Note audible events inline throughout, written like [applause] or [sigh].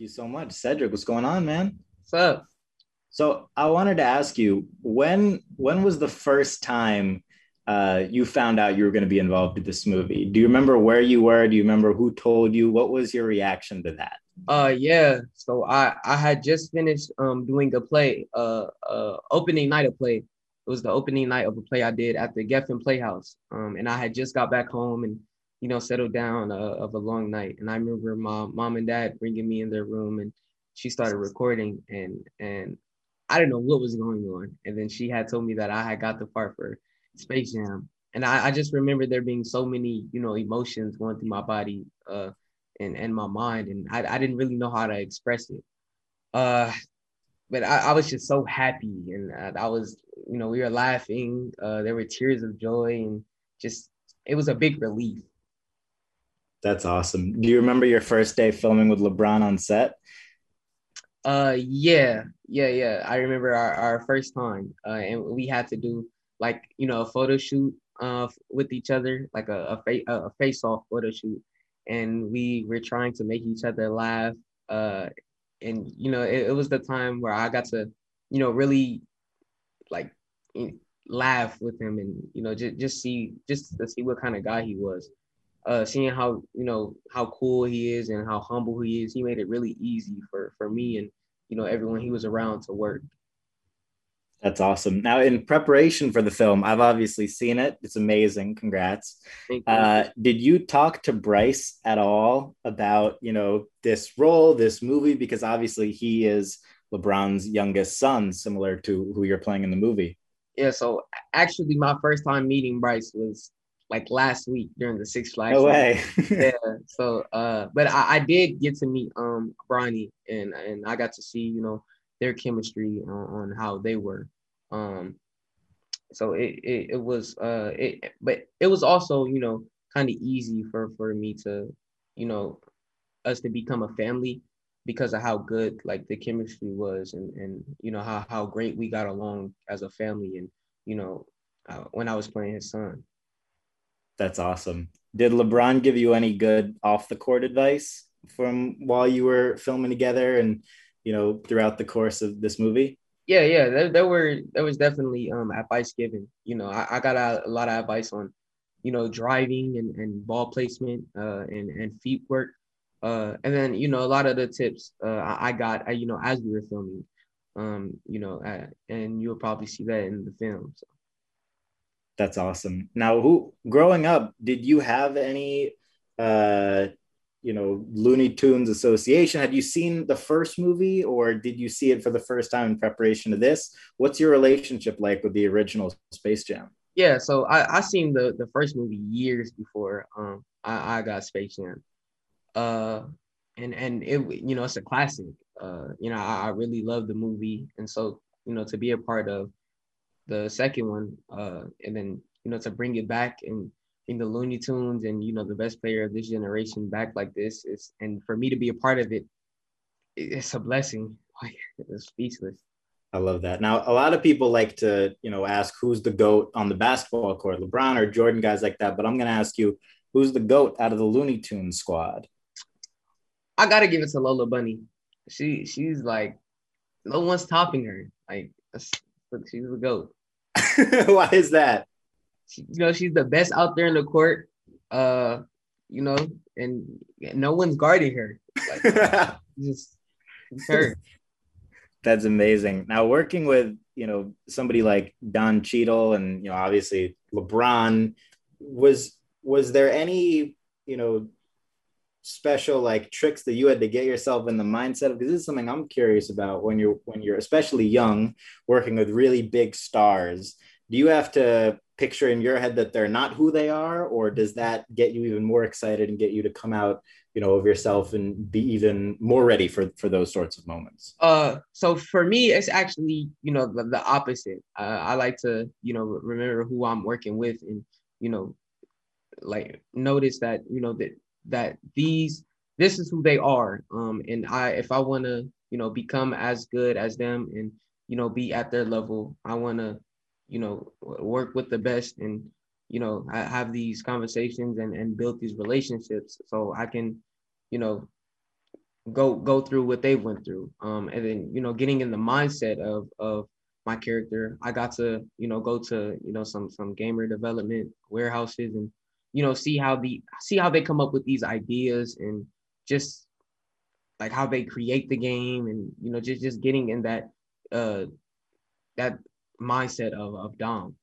Thank you so much. Cedric, what's going on, man? What's up? So I wanted to ask you when when was the first time uh, you found out you were going to be involved with this movie? Do you remember where you were? Do you remember who told you? What was your reaction to that? Uh yeah. So I I had just finished um doing a play, uh uh opening night of play. It was the opening night of a play I did at the Geffen Playhouse. Um and I had just got back home and you know settled down uh, of a long night. And I remember my mom and dad bringing me in their room and she started recording and and I didn't know what was going on. And then she had told me that I had got the part for Space Jam. And I, I just remember there being so many, you know, emotions going through my body uh, and, and my mind. And I, I didn't really know how to express it. Uh, but I, I was just so happy. And I, I was, you know, we were laughing. Uh, there were tears of joy and just, it was a big relief. That's awesome. Do you remember your first day filming with LeBron on set? Uh, yeah, yeah, yeah. I remember our, our first time, uh, and we had to do like you know a photo shoot uh with each other, like a a, fa- a face off photo shoot, and we were trying to make each other laugh. Uh, and you know it, it was the time where I got to, you know, really like laugh with him, and you know just just see just to see what kind of guy he was uh, seeing how you know how cool he is and how humble he is, he made it really easy for for me and you know everyone he was around to work. That's awesome. Now, in preparation for the film, I've obviously seen it. It's amazing. Congrats. Uh, did you talk to Bryce at all about you know this role, this movie? Because obviously he is LeBron's youngest son, similar to who you're playing in the movie. Yeah. So actually, my first time meeting Bryce was like last week during the Six Flags. No way. [laughs] yeah. So, uh, but I, I, did get to meet um Bronny and and I got to see you know their chemistry on, on how they were. Um, so it, it it was uh it but it was also you know kind of easy for for me to you know us to become a family because of how good like the chemistry was and and you know how how great we got along as a family and you know uh, when I was playing his son. That's awesome. Did LeBron give you any good off the court advice from while you were filming together and you know throughout the course of this movie? Yeah, yeah, there, there were there was definitely um advice given. You know, I, I got a, a, lot of advice on, you know, driving and, and ball placement uh and and feet work. Uh, and then you know a lot of the tips uh, I, got uh, you know as we were filming, um, you know, uh, and you'll probably see that in the film. So. That's awesome. Now, who growing up, did you have any uh you know Looney Tunes association? Had you seen the first movie or did you see it for the first time in preparation to this? What's your relationship like with the original Space Jam? Yeah, so I, I seen the the first movie years before um I, I got Space Jam. Uh and and it you know it's a classic. Uh you know I, I really love the movie and so you know to be a part of the second one, uh, and then you know to bring it back and in the Looney Tunes and you know the best player of this generation back like this is, and for me to be a part of it, it's a blessing. [laughs] Like it's speechless. I love that. Now, a lot of people like to, you know, ask who's the goat on the basketball court, LeBron or Jordan, guys like that. But I'm going to ask you, who's the goat out of the Looney Tunes squad? I gotta give it to Lola Bunny. She she's like, no one's topping her. Like, she's the goat. [laughs] Why is that? She, you know, she's the best out there in the court. Uh, you know, and no one's guarding her. Like, [laughs] just her. [laughs] That's amazing. Now working with you know somebody like Don Cheadle and you know obviously LeBron was was there any you know special like tricks that you had to get yourself in the mindset of because this is something I'm curious about when you're when you're especially young working with really big stars. Do you have to picture in your head that they're not who they are or does that get you even more excited and get you to come out you know of yourself and be even more ready for for those sorts of moments? Uh so for me it's actually you know the, the opposite. Uh, i like to you know remember who i'm working with and you know like notice that you know that that these this is who they are um and i if i want to you know become as good as them and you know be at their level i want to you know work with the best and you know I have these conversations and and build these relationships so i can you know go go through what they went through. Um, and then you know, getting in the mindset of of my character, I got to you know go to you know some some gamer development warehouses and you know see how the see how they come up with these ideas and just like how they create the game and you know just just getting in that uh that mindset of of Dom.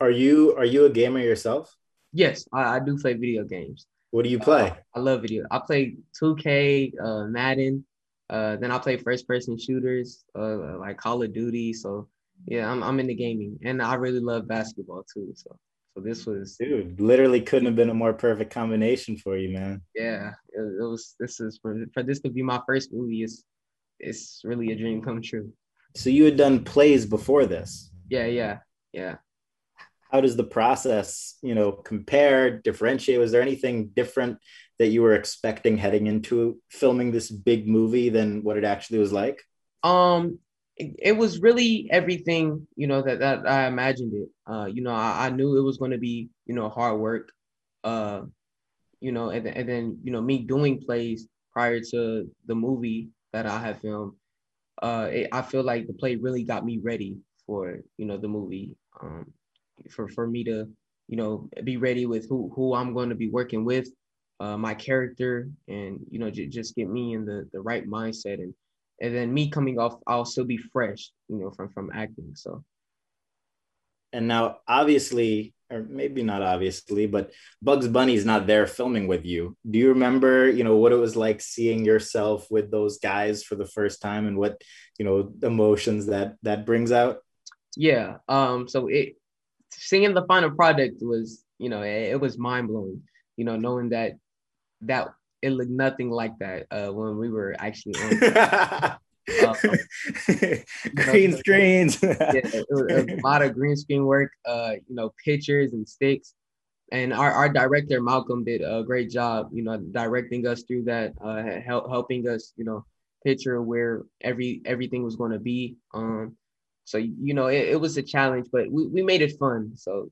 Are you are you a gamer yourself? Yes, I, I do play video games. What do you play? Uh, I love video. I play 2K, uh, Madden. Uh, then I play first person shooters, uh, like Call of Duty. So yeah, I'm I'm into gaming, and I really love basketball too. So so this was dude, literally couldn't have been a more perfect combination for you, man. Yeah, it, it was. This is for for this to be my first movie. It's it's really a dream come true. So you had done plays before this. Yeah, yeah, yeah. How does the process, you know, compare, differentiate? Was there anything different that you were expecting heading into filming this big movie than what it actually was like? Um, it, was really everything, you know, that, that I imagined it. Uh, you know, I, I knew it was going to be, you know, hard work. Uh, you know, and, and then, you know, me doing plays prior to the movie that I had filmed, uh, it, I feel like the play really got me ready for, you know, the movie. Um, for for me to, you know, be ready with who who I'm going to be working with, uh, my character, and you know, j- just get me in the the right mindset and and then me coming off, I'll still be fresh, you know, from from acting. So. And now, obviously, or maybe not obviously, but Bugs Bunny is not there filming with you. Do you remember, you know, what it was like seeing yourself with those guys for the first time, and what, you know, emotions that that brings out? Yeah. Um. So it, seeing the final product was, you know, it, it was mind blowing. You know, knowing that that it looked nothing like that uh, when we were actually on. um, [laughs] green [laughs] know, screens. yeah, it was, it was, a lot of green screen work. Uh, you know, pictures and sticks. And our, our director Malcolm did a great job. You know, directing us through that, uh, help, helping us. You know, picture where every everything was going to be. Um, so you know, it, it was a challenge, but we, we made it fun. So,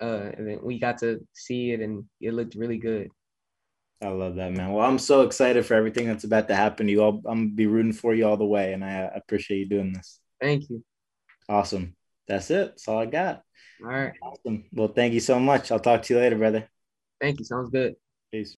uh, and then we got to see it, and it looked really good. I love that, man. Well, I'm so excited for everything that's about to happen to you. I'll, I'm gonna be rooting for you all the way, and I appreciate you doing this. Thank you. Awesome. That's it. That's all I got. All right. Awesome. Well, thank you so much. I'll talk to you later, brother. Thank you. Sounds good. Peace.